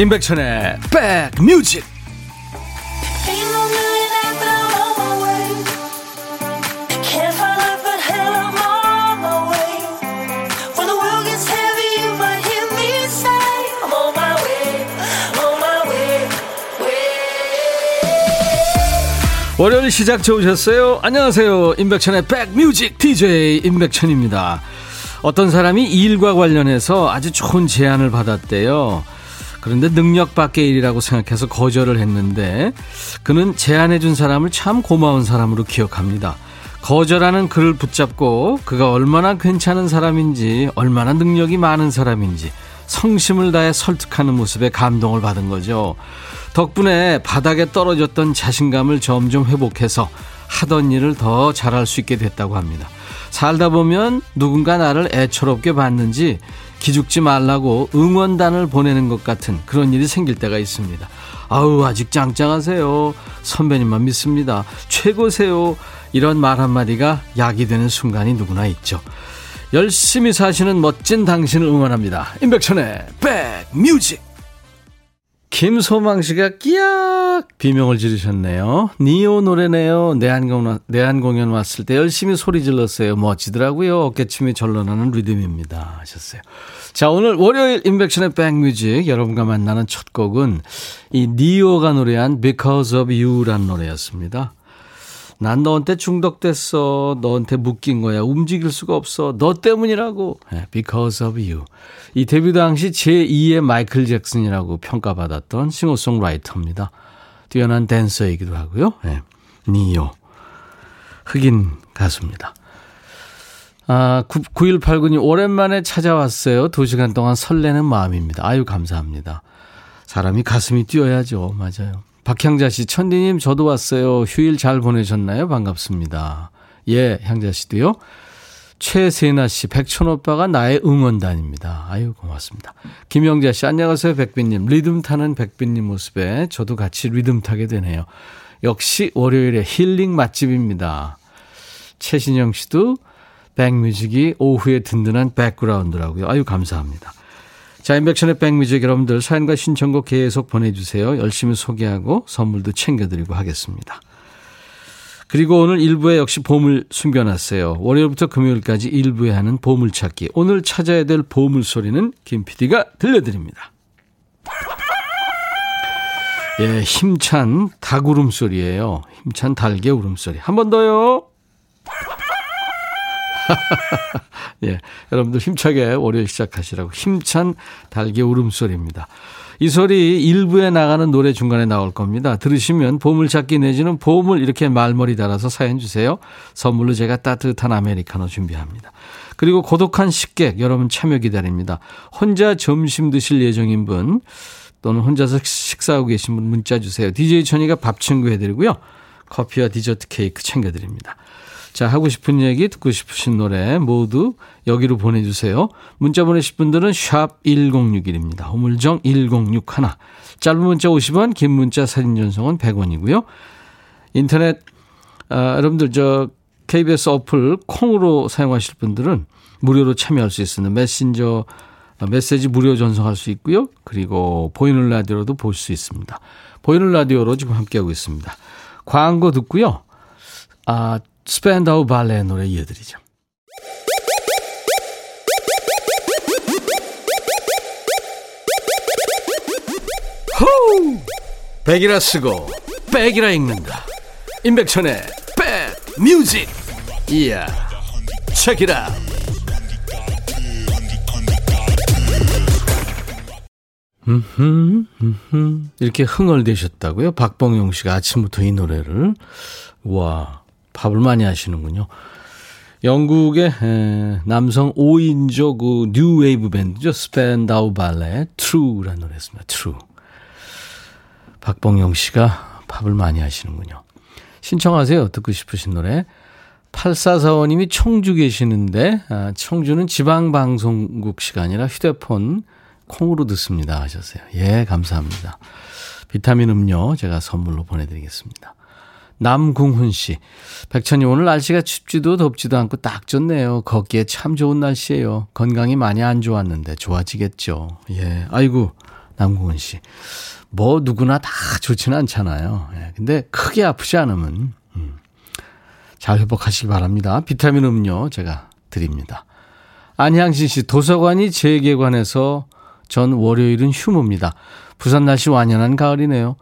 임백천의 백뮤직 월요일 시작 좋으셨어요? 안녕하세요. 임백천의 백뮤직 DJ 임백천입니다. 어떤 사람이 일과 관련해서 아주 좋은 제안을 받았대요. 그런데 능력 밖의 일이라고 생각해서 거절을 했는데 그는 제안해준 사람을 참 고마운 사람으로 기억합니다. 거절하는 그를 붙잡고 그가 얼마나 괜찮은 사람인지 얼마나 능력이 많은 사람인지 성심을 다해 설득하는 모습에 감동을 받은 거죠. 덕분에 바닥에 떨어졌던 자신감을 점점 회복해서 하던 일을 더 잘할 수 있게 됐다고 합니다. 살다 보면 누군가 나를 애처롭게 봤는지 기죽지 말라고 응원단을 보내는 것 같은 그런 일이 생길 때가 있습니다. 아우, 아직 짱짱하세요. 선배님만 믿습니다. 최고세요. 이런 말 한마디가 약이 되는 순간이 누구나 있죠. 열심히 사시는 멋진 당신을 응원합니다. 임백천의 백뮤직. 김소망 씨가 끼약 비명을 지르셨네요. 니오 노래네요. 내한, 내한 공연 왔을 때 열심히 소리 질렀어요. 멋지더라고요. 어깨춤이 절로 나는 리듬입니다. 하셨어요. 자, 오늘 월요일 인백션의 백뮤직 여러분과 만나는 첫 곡은 이 니오가 노래한 Because of You란 노래였습니다. 난 너한테 중독됐어. 너한테 묶인 거야. 움직일 수가 없어. 너 때문이라고. 네, because of you. 이 데뷔 당시 제2의 마이클 잭슨이라고 평가받았던 싱어송라이터입니다. 뛰어난 댄서이기도 하고요. 네, 니오. 흑인 가수입니다. 아, 9189님, 오랜만에 찾아왔어요. 두 시간 동안 설레는 마음입니다. 아유, 감사합니다. 사람이 가슴이 뛰어야죠. 맞아요. 박향자 씨, 천디님, 저도 왔어요. 휴일 잘 보내셨나요? 반갑습니다. 예, 향자 씨도요. 최세나 씨, 백천 오빠가 나의 응원단입니다. 아유, 고맙습니다. 김영자 씨, 안녕하세요, 백디님. 리듬 타는 백디님 모습에 저도 같이 리듬 타게 되네요. 역시 월요일에 힐링 맛집입니다. 최신영 씨도 백뮤직이 오후에 든든한 백그라운드라고요. 아유, 감사합니다. 자, 임백천의 백뮤직 여러분들 사연과 신청곡 계속 보내주세요. 열심히 소개하고 선물도 챙겨드리고 하겠습니다. 그리고 오늘 일부에 역시 보물 숨겨놨어요. 월요일부터 금요일까지 일부에 하는 보물찾기. 오늘 찾아야 될 보물 소리는 김 PD가 들려드립니다. 예, 힘찬 닭 울음소리예요. 힘찬 닭의 울음소리. 한 번 더요. 예, 여러분들 힘차게 월요일 시작하시라고 힘찬 달개 울음소리입니다. 이 소리 일부에 나가는 노래 중간에 나올 겁니다. 들으시면 보물찾기 내지는 보물 이렇게 말머리 달아서 사연 주세요. 선물로 제가 따뜻한 아메리카노 준비합니다. 그리고 고독한 식객 여러분 참여 기다립니다. 혼자 점심 드실 예정인 분 또는 혼자서 식사하고 계신 분 문자 주세요. DJ 천이가 밥 친구 해드리고요. 커피와 디저트 케이크 챙겨드립니다. 자, 하고 싶은 얘기, 듣고 싶으신 노래 모두 여기로 보내주세요. 문자 보내실 분들은 샵 1061입니다. 호물정 1061. 짧은 문자 50원, 긴 문자 사진 전송은 100원이고요. 인터넷, 아, 여러분들 저 KBS 어플 콩으로 사용하실 분들은 무료로 참여할 수 있습니다. 메신저 아, 메시지 무료 전송할 수 있고요. 그리고 보이는 라디오로도 볼 수 있습니다. 보이는 라디오로 지금 함께하고 있습니다. 광고 듣고요. 아, 스펜다우 발레 노래 이어드리죠. 호우! 백이라 쓰고 백이라 읽는다. 임백천의 백 뮤직. 이야. Check it out. 이렇게 흥얼대셨다고요? 박봉용 씨가 아침부터 이 노래를. 와. 밥을 많이 하시는군요. 영국의 남성 5인조 그 뉴웨이브 밴드죠. 스펜다우 발레 True라는 노래였습니다. True. 박봉영 씨가 밥을 많이 하시는군요. 신청하세요. 듣고 싶으신 노래. 8445님이 청주 계시는데 아, 청주는 지방방송국 시간이라 휴대폰 콩으로 듣습니다 하셨어요. 예, 감사합니다. 비타민 음료 제가 선물로 보내드리겠습니다. 남궁훈 씨. 백천이 오늘 날씨가 춥지도 덥지도 않고 딱 좋네요. 걷기에 참 좋은 날씨예요. 건강이 많이 안 좋았는데 좋아지겠죠. 예. 아이고, 남궁은 씨. 뭐 누구나 다 좋지는 않잖아요. 예, 근데 크게 아프지 않으면 음, 잘 회복하시기 바랍니다. 비타민 음료 제가 드립니다. 안향진 씨 도서관이 재개관해서 전 월요일은 휴무입니다. 부산 날씨 완연한 가을이네요.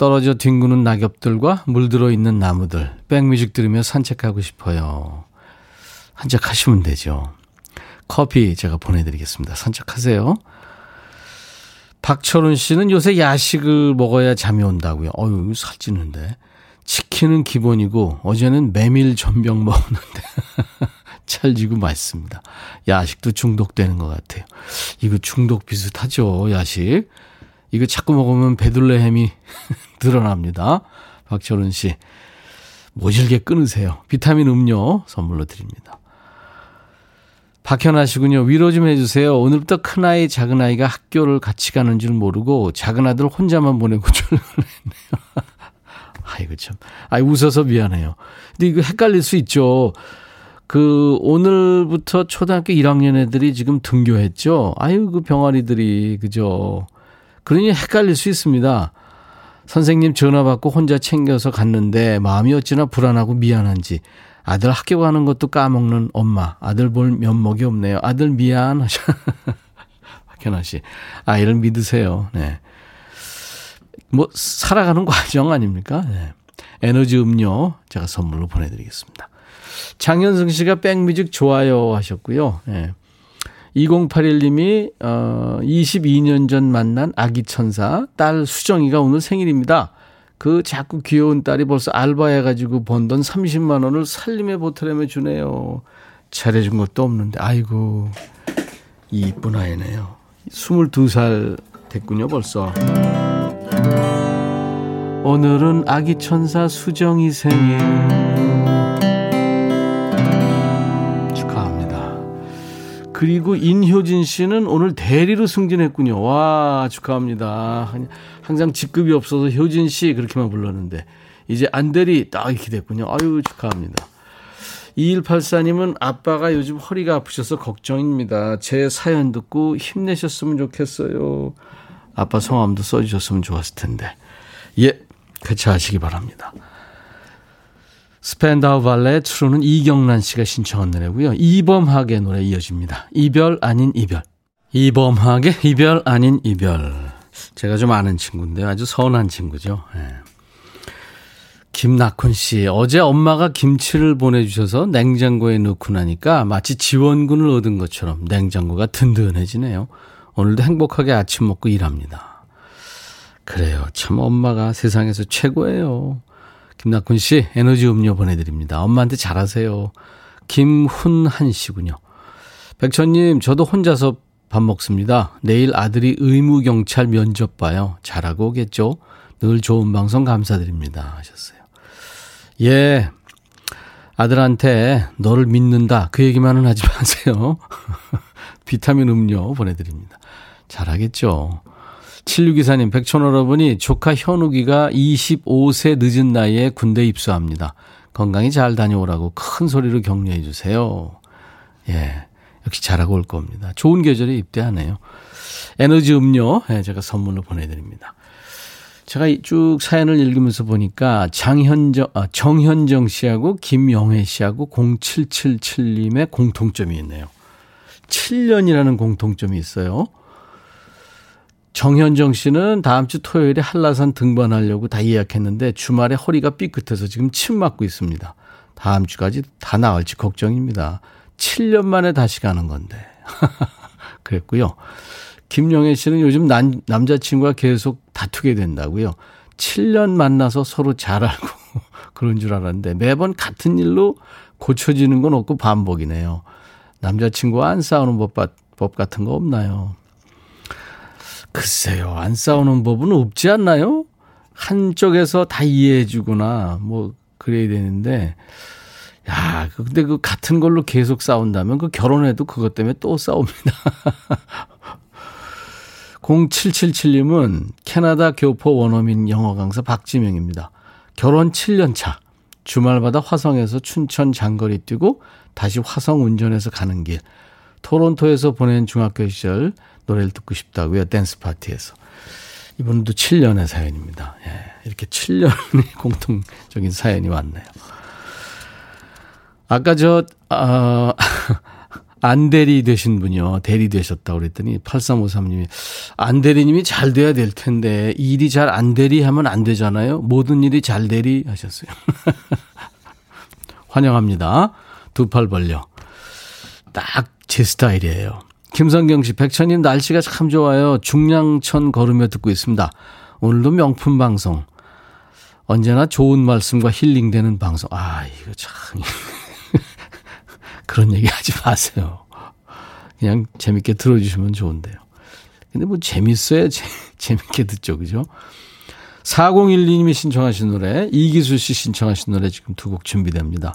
떨어져 뒹구는 낙엽들과 물들어 있는 나무들 백뮤직 들으며 산책하고 싶어요. 산책하시면 되죠. 커피 제가 보내드리겠습니다. 산책하세요. 박철훈 씨는 요새 야식을 먹어야 잠이 온다고요. 어유 살찌는데. 치킨은 기본이고 어제는 메밀 전병 먹었는데 찰지고 맛있습니다. 야식도 중독되는 것 같아요. 이거 중독 비슷하죠, 야식. 이거 자꾸 먹으면 베들레헴이 드러납니다. 박철훈 씨. 모질게 끊으세요. 비타민 음료 선물로 드립니다. 박현아 씨군요. 위로 좀 해주세요. 오늘부터 큰아이, 작은아이가 학교를 같이 가는 줄 모르고 작은 아들 혼자만 보내고 출근을 했네요. 아이고 참. 아이 웃어서 미안해요. 근데 이거 헷갈릴 수 있죠. 그 오늘부터 초등학교 1학년 애들이 지금 등교했죠. 아유 그 병아리들이 그죠. 그러니 헷갈릴 수 있습니다. 선생님 전화 받고 혼자 챙겨서 갔는데 마음이 어찌나 불안하고 미안한지 아들 학교 가는 것도 까먹는 엄마. 아들 볼 면목이 없네요. 아들 미안. 하셔. 박현아 씨. 아이를 믿으세요. 네. 뭐, 살아가는 과정 아닙니까? 네. 에너지 음료 제가 선물로 보내드리겠습니다. 장현승 씨가 백뮤직 좋아요 하셨고요. 네. 2081님이, 어, 22년 전 만난 아기 천사, 딸 수정이가 오늘 생일입니다. 그 자꾸 귀여운 딸이 벌써 알바해가지고 번 돈 30만 원을 살림에 보태려며 주네요. 잘해준 것도 없는데, 아이고, 이쁜 아이네요. 22살 됐군요, 벌써. 오늘은 아기 천사 수정이 생일. 그리고 인효진 씨는 오늘 대리로 승진했군요. 와, 축하합니다. 항상 직급이 없어서 효진 씨 그렇게만 불렀는데 이제 안대리 딱 이렇게 됐군요. 아유 축하합니다. 2184님은 아빠가 요즘 허리가 아프셔서 걱정입니다. 제 사연 듣고 힘내셨으면 좋겠어요. 아빠 성함도 써주셨으면 좋았을 텐데. 예, 개최하시기 바랍니다. 스펜다우 발레 트루는 이경란 씨가 신청한 노래고요. 이범학의 노래 이어집니다. 이별 아닌 이별. 이범학의 이별 아닌 이별. 제가 좀 아는 친구인데 아주 선한 친구죠. 네. 김낙훈 씨, 어제 엄마가 김치를 보내주셔서 냉장고에 넣고 나니까 마치 지원군을 얻은 것처럼 냉장고가 든든해지네요. 오늘도 행복하게 아침 먹고 일합니다. 그래요. 참 엄마가 세상에서 최고예요. 김낙훈 씨, 에너지 음료 보내드립니다. 엄마한테 잘하세요. 김훈한 씨군요. 백천님, 저도 혼자서 밥 먹습니다. 내일 아들이 의무경찰 면접 봐요. 잘하고 오겠죠? 늘 좋은 방송 감사드립니다. 하셨어요. 예. 아들한테 너를 믿는다. 그 얘기만은 하지 마세요. 비타민 음료 보내드립니다. 잘하겠죠. 7624님, 백촌 여러분이 조카 현욱이가 25세 늦은 나이에 군대 입수합니다. 건강히 잘 다녀오라고 큰 소리로 격려해 주세요. 예. 역시 잘하고 올 겁니다. 좋은 계절에 입대하네요. 에너지 음료 예, 제가 선물로 보내드립니다. 제가 쭉 사연을 읽으면서 보니까 장현정, 아, 정현정 씨하고 김영애 씨하고 0777님의 공통점이 있네요. 7년이라는 공통점이 있어요. 정현정 씨는 다음 주 토요일에 한라산 등반하려고 다 예약했는데 주말에 허리가 삐끗해서 지금 침 맞고 있습니다. 다음 주까지 다 나을지 걱정입니다. 7년 만에 다시 가는 건데. 그랬고요. 김영애 씨는 요즘 남, 남자친구가 계속 다투게 된다고요. 7년 만나서 서로 잘 알고 그런 줄 알았는데 매번 같은 일로 고쳐지는 건 없고 반복이네요. 남자친구와 안 싸우는 법, 법 같은 거 없나요? 글쎄요. 안 싸우는 법은 없지 않나요? 한쪽에서 다 이해해 주거나 뭐 그래야 되는데 야, 근데 그 같은 걸로 계속 싸운다면 그 결혼해도 그것 때문에 또 싸웁니다. 0777님은 캐나다 교포 원어민 영어 강사 박지명입니다. 결혼 7년 차. 주말마다 화성에서 춘천 장거리 뛰고 다시 화성 운전해서 가는 길. 토론토에서 보낸 중학교 시절 노래를 듣고 싶다고요. 댄스 파티에서. 이분도 7년의 사연입니다. 예, 이렇게 7년의 공통적인 사연이 왔네요. 아까 저, 아, 안대리 되신 분이요. 대리 되셨다고 그랬더니 8353님이 안대리님이 잘 돼야 될 텐데 일이 잘안 되리 하면 안 되잖아요. 모든 일이 잘 되리 하셨어요. 환영합니다. 두 팔 벌려. 딱 제 스타일이에요. 김성경 씨, 백천님 날씨가 참 좋아요. 중량천 걸으며 듣고 있습니다. 오늘도 명품 방송. 언제나 좋은 말씀과 힐링되는 방송. 아, 이거 참. 그런 얘기 하지 마세요. 그냥 재밌게 들어주시면 좋은데요. 근데 뭐 재밌어야 재, 재밌게 듣죠. 그죠? 4012님이 신청하신 노래, 이기수 씨 신청하신 노래 지금 두 곡 준비됩니다.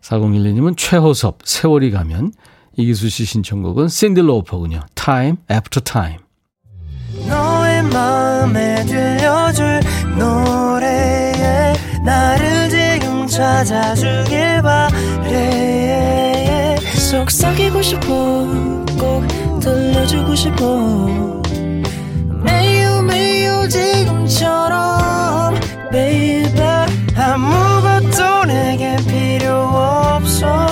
4012님은 최호섭, 세월이 가면, 이기수 씨 신청곡은 샌디 로퍼군요. Time After Time. 너의 마음에 들려줄 노래에 나를 지금 찾아주길 바래 속삭이고 싶어 꼭 들려주고 싶어 매우 매우 지금처럼 baby 아무것도 내게 필요 없어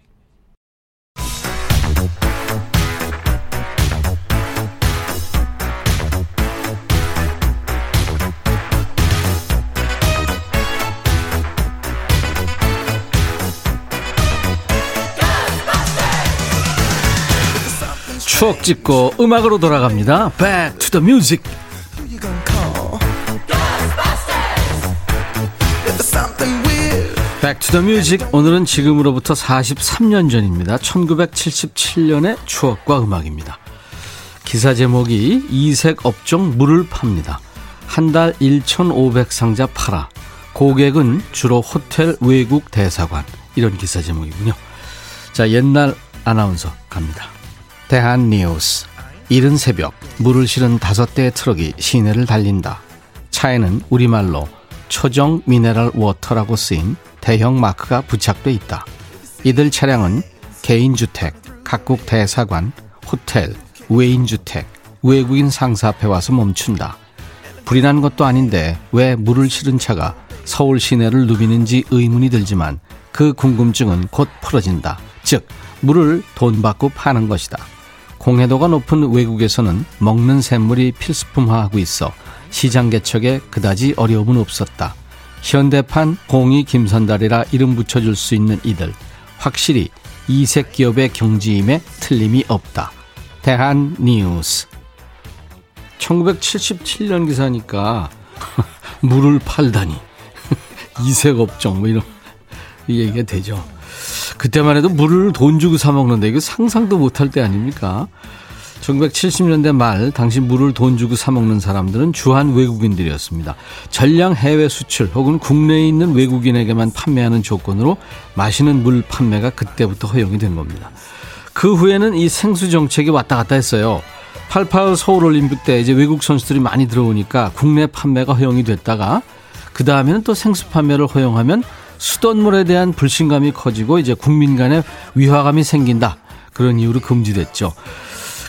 추억 찍고 음악으로 돌아갑니다. Back to the music. Music. 오늘은 지금으로부터 43년 전입니다. 1977년의 추억과 음악입니다. 기사 제목이 이색 업종 물을 팝니다. 한 달 1,500상자 팔아. 고객은 주로 호텔 외국 대사관. 이런 기사 제목이군요. 자, 옛날 아나운서 갑니다. 대한 뉴스. 이른 새벽 물을 실은 다섯 대의 트럭이 시내를 달린다. 차에는 우리말로 초정 미네랄 워터라고 쓰인 대형 마크가 부착돼 있다. 이들 차량은 개인주택, 각국 대사관, 호텔, 외인주택, 외국인 상사 앞에 와서 멈춘다. 불이 난 것도 아닌데 왜 물을 실은 차가 서울 시내를 누비는지 의문이 들지만 그 궁금증은 곧 풀어진다. 즉, 물을 돈 받고 파는 것이다. 공해도가 높은 외국에서는 먹는 샘물이 필수품화하고 있어 시장 개척에 그다지 어려움은 없었다. 현대판 공이 김선달이라 이름 붙여줄 수 있는 이들 확실히 이색 기업의 경지임에 틀림이 없다. 대한 뉴스 1977년 기사니까 물을 팔다니 이색 업종 뭐 이런 얘기가 되죠. 그때만 해도 물을 돈 주고 사 먹는데 이거 상상도 못할 때 아닙니까? 1970년대 말 당시 물을 돈 주고 사 먹는 사람들은 주한 외국인들이었습니다. 전량 해외 수출 혹은 국내에 있는 외국인에게만 판매하는 조건으로 마시는 물 판매가 그때부터 허용이 된 겁니다. 그 후에는 이 생수 정책이 왔다 갔다 했어요. 88 서울 올림픽 때 이제 외국 선수들이 많이 들어오니까 국내 판매가 허용이 됐다가 그 다음에는 또 생수 판매를 허용하면 수돗물에 대한 불신감이 커지고 이제 국민 간의 위화감이 생긴다. 그런 이유로 금지됐죠.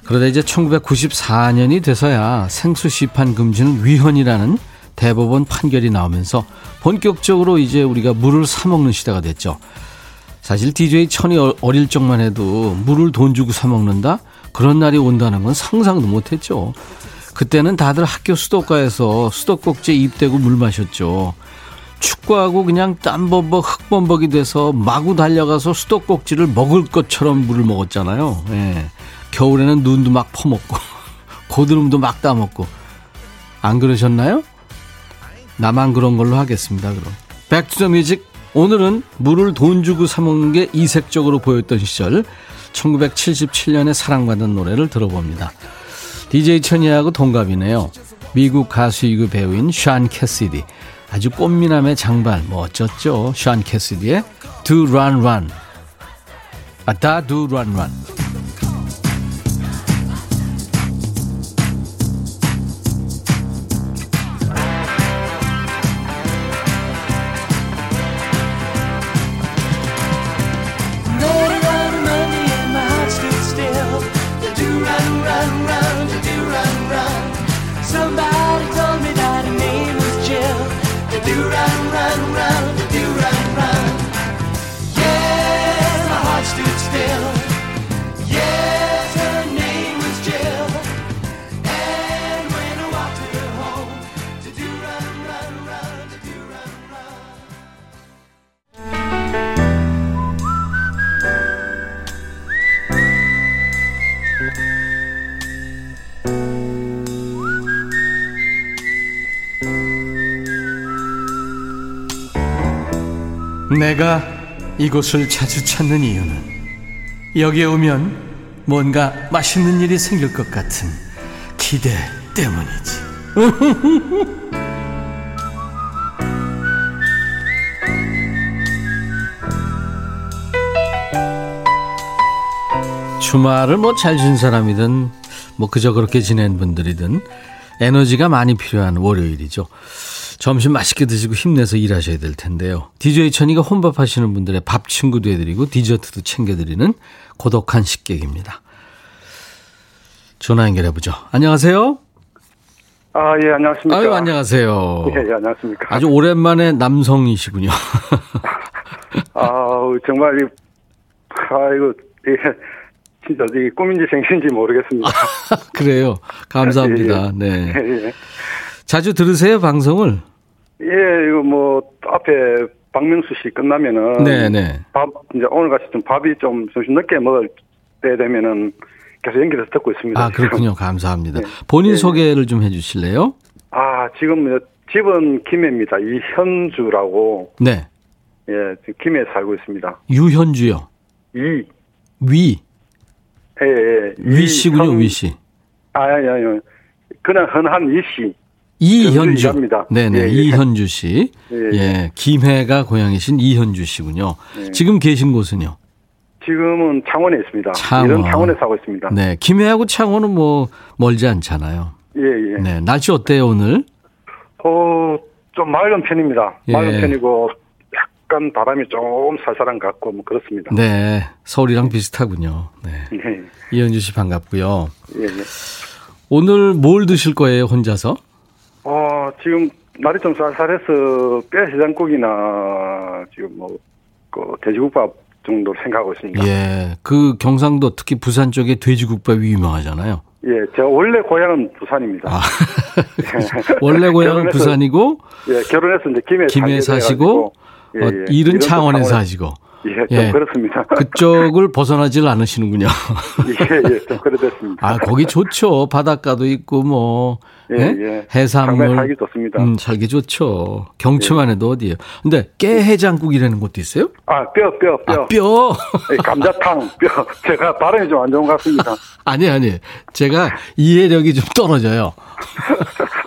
그러다 이제 1994년이 돼서야 생수 시판 금지는 위헌이라는 대법원 판결이 나오면서 본격적으로 이제 우리가 물을 사 먹는 시대가 됐죠. 사실 DJ 천이 어, 어릴 적만 해도 물을 돈 주고 사 먹는다? 그런 날이 온다는 건 상상도 못 했죠. 그때는 다들 학교 수도가에서 수도꼭지에 입대고 물 마셨죠. 축구하고 그냥 땀범벅 흙범벅이 돼서 마구 달려가서 수도꼭지를 먹을 것처럼 물을 먹었잖아요. 예. 겨울에는 눈도 막 퍼먹고 고드름도 막 따먹고 안 그러셨나요? 나만 그런 걸로 하겠습니다. 그럼 back to the music 오늘은 물을 돈 주고 사 먹는 게 이색적으로 보였던 시절 1977년에 사랑받은 노래를 들어봅니다. DJ 천이하고 동갑이네요. 미국 가수이고 배우인 숀 캐시디 아주 꽃미남의 장발 뭐 어쩌죠? 숀 캐시디의 Doo Ron Ron. 아, Da Doo Ron Ron. 내가 이곳을 자주 찾는 이유는 여기에 오면 뭔가 맛있는 일이 생길 것 같은 기대 때문이지. 주말을 뭐 잘 준 사람이든 뭐 그저 그렇게 지낸 분들이든 에너지가 많이 필요한 월요일이죠. 점심 맛있게 드시고 힘내서 일하셔야 될 텐데요. DJ 천이가 혼밥 하시는 분들의 밥 친구도 해드리고 디저트도 챙겨드리는 고독한 식객입니다. 전화 연결해보죠. 안녕하세요. 아, 예, 안녕하십니까. 아유, 안녕하세요. 예, 예, 안녕하십니까. 아주 오랜만에 남성이시군요. 아, 정말, 이, 아이고, 예, 진짜 이게 꿈인지 생신인지 모르겠습니다. 그래요. 감사합니다. 네. 예, 예. 자주 들으세요, 방송을? 예, 이거 뭐, 앞에 박명수 씨 끝나면은. 네네. 밥, 이제 오늘 같이 좀 밥이 좀 점심 늦게 먹을 때 되면은 계속 연결해서 듣고 있습니다. 아. 그렇군요. 감사합니다. 네. 본인 네. 소개를 좀 해주실래요? 아, 지금 집은 김해입니다. 이현주라고. 네. 예, 지금 김해에 살고 있습니다. 유현주요. 이, 위. 예, 예. 위 씨군요, 이현- 위씨. 아, 아니, 아니. 그냥 흔한 이 씨. 이현주. 네네. 예, 예. 이현주 씨. 예, 예. 김해가 고향이신 이현주 씨군요. 네. 지금 계신 곳은요? 지금은 창원에 있습니다. 창원. 이런 창원에 사고 있습니다. 네. 김해하고 창원은 뭐 멀지 않잖아요. 예, 예. 네. 날씨 어때요, 오늘? 어, 좀 맑은 편입니다. 예. 맑은 편이고, 약간 바람이 좀 살살한 것 같고, 뭐, 그렇습니다. 네. 서울이랑 비슷하군요. 네. 네. 이현주 씨 반갑고요. 예, 예. 오늘 뭘 드실 거예요, 혼자서? 어, 지금, 날이 좀 쌀쌀해서, 뼈 해장국이나, 지금 뭐, 그, 돼지국밥 정도 생각하고 있습니다. 예, 예. 그 경상도 특히 부산 쪽에 돼지국밥이 유명하잖아요. 제가 원래 고향은 부산입니다. 아. 원래 고향은 부산이고 예, 결혼해서 이제 김해, 김해 사시고 돼가지고, 예, 어, 예. 일은 이런 창원에서 창원에- 하시고 예, 좀 예. 그렇습니다. 그쪽을 벗어나질 않으시는군요. 예, 예, 좀 그렇습니다. 아 거기 좋죠. 바닷가도 있고 뭐 예, 예? 예. 해산물 살기 좋습니다. 예. 음, 살기 좋죠. 경치만 해도 어디예요. 근데 깨 해장국이라는 것도 있어요? 아, 뼈, 뼈, 뼈. 아, 뼈. 예, 감자탕, 뼈. 제가 발음이 좀 안 좋은 것 같습니다. 아니 아니. 제가 이해력이 좀 떨어져요.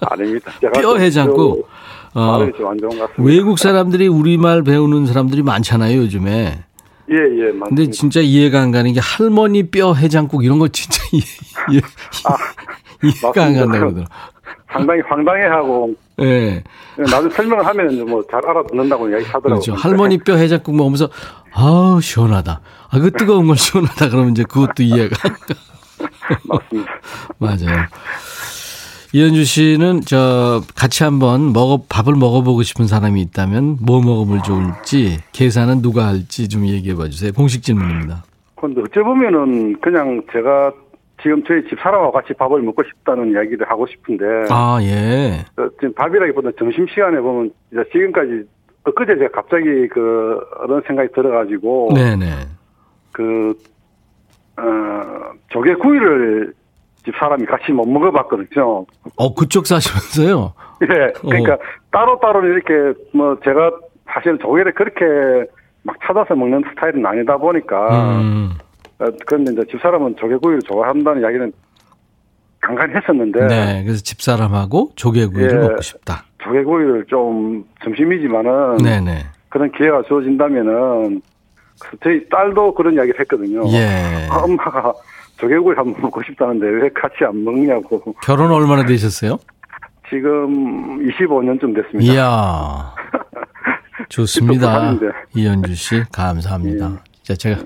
아닙니다. 뼈좀 해장국. 좀 어. 외국 사람들이 우리말 배우는 사람들이 많잖아요, 요즘에. 예, 예, 맞습니다. 근데 진짜 이해가 안 가는 게 할머니 뼈 해장국 이런 거 진짜 이해, 이해, 이해가 안. 간다고 그러더라고요. 상당히 황당해하고, 예. 나중에 설명을 하면 뭐 잘 알아듣는다고 이야기 하더라고요. 그렇죠. 할머니 뼈 해장국 먹으면서 아우 시원하다. 아 그 뜨거운 걸 시원하다 그러면 이제 그것도 이해가 맞습니다. 맞아요. 이현주 씨는 저 같이 한번 먹어 밥을 먹어보고 싶은 사람이 있다면 뭐 먹으면 좋을지 계산은 누가 할지 좀 얘기해 봐 주세요. 공식 질문입니다. 근데 어찌 보면은 그냥 제가 지금 저희 집 사람하고 같이 밥을 먹고 싶다는 이야기를 하고 싶은데, 아 예. 어, 지금 밥이라기보다 점심시간에 보면 이제 지금까지 엊그제 제가 갑자기 그, 그런 생각이 들어가지고, 네네. 그, 어, 조개구이를 집 사람이 같이 못 먹어봤거든요. 어 그쪽 사시면서요. 예. 그러니까 어. 따로 따로 이렇게 뭐 제가 사실 조개를 그렇게 막 찾아서 먹는 스타일은 아니다 보니까, 음. 어, 그런데 이제 집 사람은 조개구이를 좋아한다는 이야기는 간간히 했었는데, 네. 그래서 집사람하고 조개구이를 예. 먹고 싶다. 조개구이를 좀 점심이지만은 네네. 그런 기회가 주어진다면은 그 저희 딸도 그런 이야기를 했거든요. 예. 아, 엄마가 조개구이 한번 먹고 싶다는데 왜 같이 안 먹냐고. 결혼 얼마나 되셨어요? 지금 25년쯤 됐습니다. 이야. 좋습니다. 이현주 씨, 감사합니다. 예. 자, 제가,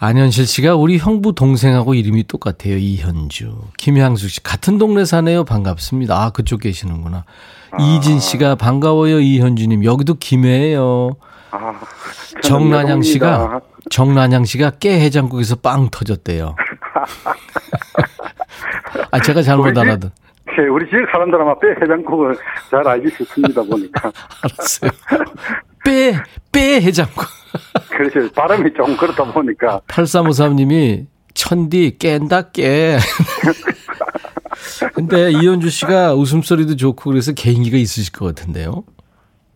안현실 씨가 우리 형부 동생하고 이름이 똑같아요. 이현주. 김향숙 씨, 같은 동네 사네요. 반갑습니다. 아, 그쪽 계시는구나. 이진 씨가 반가워요. 이현주님. 여기도 김해예요. 아, 정난양 씨가. 정난양 씨가 깨 해장국에서 빵 터졌대요. 아, 제가 잘못 알아듣. 예, 우리 지역 사람들 아마 뼈 해장국을 잘 알기 쉽습니다 보니까. 알았어요. 빼, 빼 해장국. 그래서 발음이 좀 그렇다 보니까 8353님이 천디 깬다 깨. 근데 이현주 씨가 웃음소리도 좋고 그래서 개인기가 있으실 것 같은데요.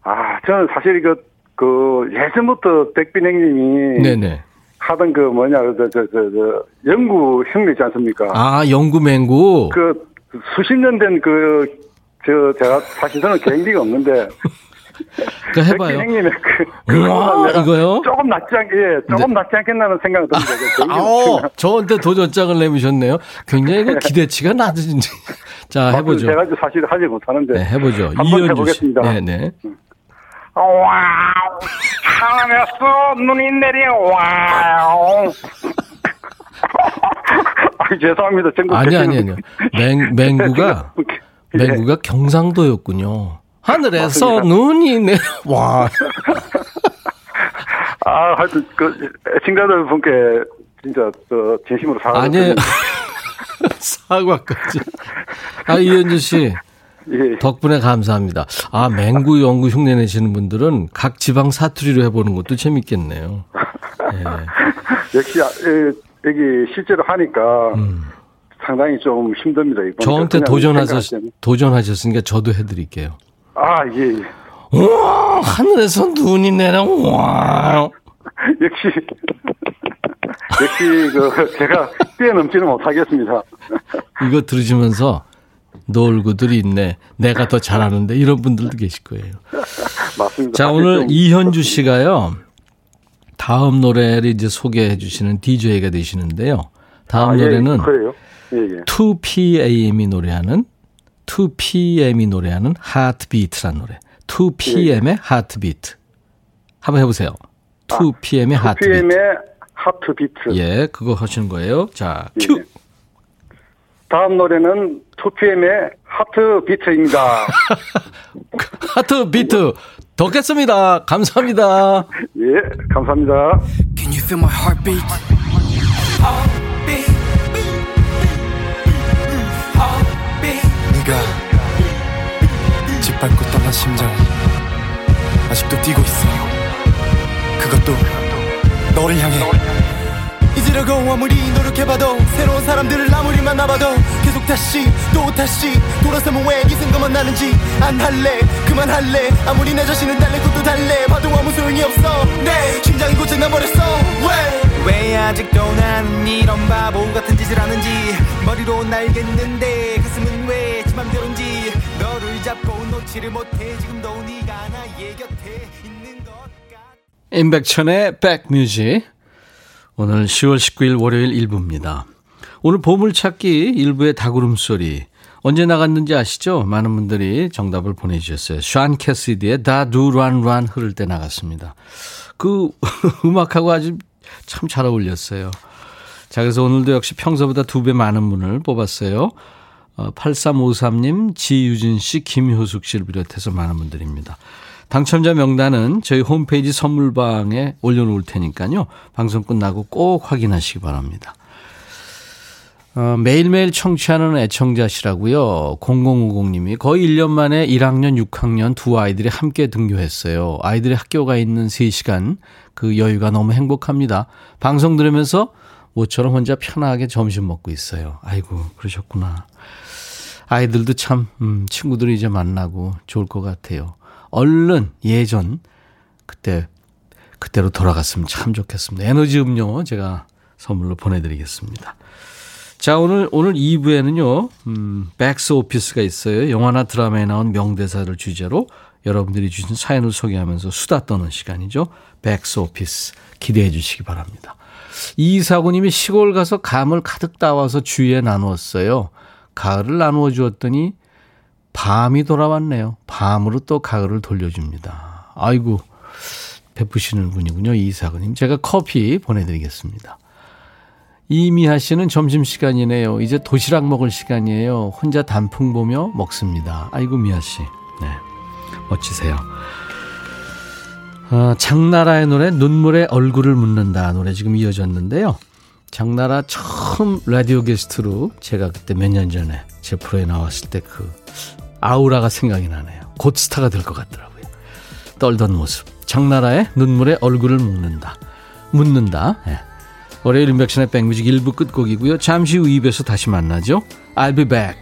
아 저는 사실 그, 그 예전부터 백빈 형님이 네네. 하던 그 뭐냐 저저저저 연구 형님 있지 않습니까? 아 영구맹구. 그 수십 년 된 그 저 제가 사실 저는 개인기가 없는데 그 해봐요. 형님의 그 우와, 이거요? 네. 조금 낫지 않게 예, 조금 낫지 않겠나는 생각이 듭니다. 그 없으면. 저한테 도전장을 내미셨네요. 굉장히 그 기대치가 낮으신지. 자, 해보죠. 제가 사실 하지 못하는데 네, 해보죠. 한번 이현주 씨. 해보겠습니다. 네네. Wow 하늘에서 눈이 내려 wow 아 죄송합니다 전국 아니, 아니. 아니요. 맹, 맹구가, 예. 맹구가 경상도였군요. 하늘에서 맞습니다. 눈이 내, 와. 아 하여튼 그 애청자들 분께 진짜 저 진심으로 사과 아니에요. 사과까지. 아, 이현주 씨. 예. 덕분에 감사합니다. 아, 맹구 연구 흉내 내시는 분들은 각 지방 사투리로 해보는 것도 재밌겠네요. 예. 역시 아, 예, 여기 실제로 하니까 상당히 좀 힘듭니다 음. 저한테 도전하셨. 도전하셨으니까 저도 해드릴게요. 아 예, 예. 우와, 하늘에서 눈이 내려, 와. 역시 역시 그 제가 뛰어넘지는 못하겠습니다. 이거 들으시면서 놀고들이 있네. 내가 더 잘하는데 이런 분들도 계실 거예요. 맞습니다. 자, 오늘 좀- 이현주 씨가요. 다음 노래를 이제 소개해 주시는 DJ가 되시는데요. 다음 아, 예, 노래는 그래요. 예, 예. 2PM이 노래하는 2PM이 노래하는 Heartbeat란 노래. 2PM의 Heartbeat. 한번 해보세요. 2PM의 Heartbeat. PM의 Heartbeat. 예, 그거 하시는 거예요. 자, 예. 큐. 다음 노래는 2PM의 Heart beat입니다. Heartbeat 듣겠습니다. 감사합니다. 예, 감사합니다. Can you feel my heartbeat? 네가 짓밟고 떠난 심장 아직도 뛰고 있어 그것도 너를 향해 잊으려고 아무리 노력해봐도 새로운 사람들을 아무리 만나봐도 계속 다시 또 다시 돌아서면 왜 이 생각만 나는지 안 할래 그만할래. 아무리 내 자신은 달래고 또 달래. 봐도 아무 소용이 없어. 내 심장이 고장나버렸어. 왜? 왜 아직도 나는 이런 바보 같은 짓을 하는지. 머리로 알겠는데 가슴은 왜 지 맘대로인지. 너를 잡고 놓지를 못해. 지금도 네가 나의 곁에 있는 것 같아. 임백천의 백뮤직. 오늘 10월 19일 월요일 일부입니다. 오늘 보물찾기 일부의 다구름 소리. 언제 나갔는지 아시죠? 많은 분들이 정답을 보내주셨어요. 샤ൻ 캐시디의 다 두란란 흐를 때 나갔습니다. 그 음악하고 아주 참 잘 어울렸어요. 자, 그래서 오늘도 역시 평소보다 두 배 많은 분을 뽑았어요. 어, 8353님, 지유진 씨, 김효숙 씨를 비롯해서 많은 분들입니다. 당첨자 명단은 저희 홈페이지 선물방에 올려놓을 테니까요. 방송 끝나고 꼭 확인하시기 바랍니다. 어, 매일매일 청취하는 애청자시라고요. 0050님이 거의 1년 만에 1학년, 6학년 두 아이들이 함께 등교했어요. 아이들이 학교가 있는 3시간 그 여유가 너무 행복합니다. 방송 들으면서 모처럼 혼자 편하게 점심 먹고 있어요. 아이고 그러셨구나. 아이들도 참 음, 친구들이 이제 만나고 좋을 것 같아요. 얼른 예전 그때 그때로 돌아갔으면 참 좋겠습니다. 에너지 음료 제가 선물로 보내드리겠습니다. 자, 오늘, 오늘 2부에는요, 음, 백스 오피스가 있어요. 영화나 드라마에 나온 명대사를 주제로 여러분들이 주신 사연을 소개하면서 수다 떠는 시간이죠. 백스 오피스. 기대해 주시기 바랍니다. 이사구님이 시골 가서 감을 가득 따와서 주위에 나누었어요. 가을을 나누어 주었더니 밤이 돌아왔네요. 밤으로 또 가을을 돌려줍니다. 아이고, 베푸시는 분이군요. 이사구님. 제가 커피 보내드리겠습니다. 이미하 씨는 점심시간이네요. 이제 도시락 먹을 시간이에요. 혼자 단풍 보며 먹습니다. 아이고, 미하 씨. 네. 멋지세요. 어, 장나라의 노래, 눈물에 얼굴을 묻는다. 노래 지금 이어졌는데요. 장나라 처음 라디오 게스트로 제가 그때 몇 년 전에 제 프로에 나왔을 때 그 아우라가 생각이 나네요. 곧 스타가 될 것 같더라고요. 떨던 모습. 장나라의 눈물에 얼굴을 묻는다. 묻는다. 네. 월요일 인백션의 백뮤직 1부 끝곡이고요. 잠시 후 2부에서 다시 만나죠. I'll be back.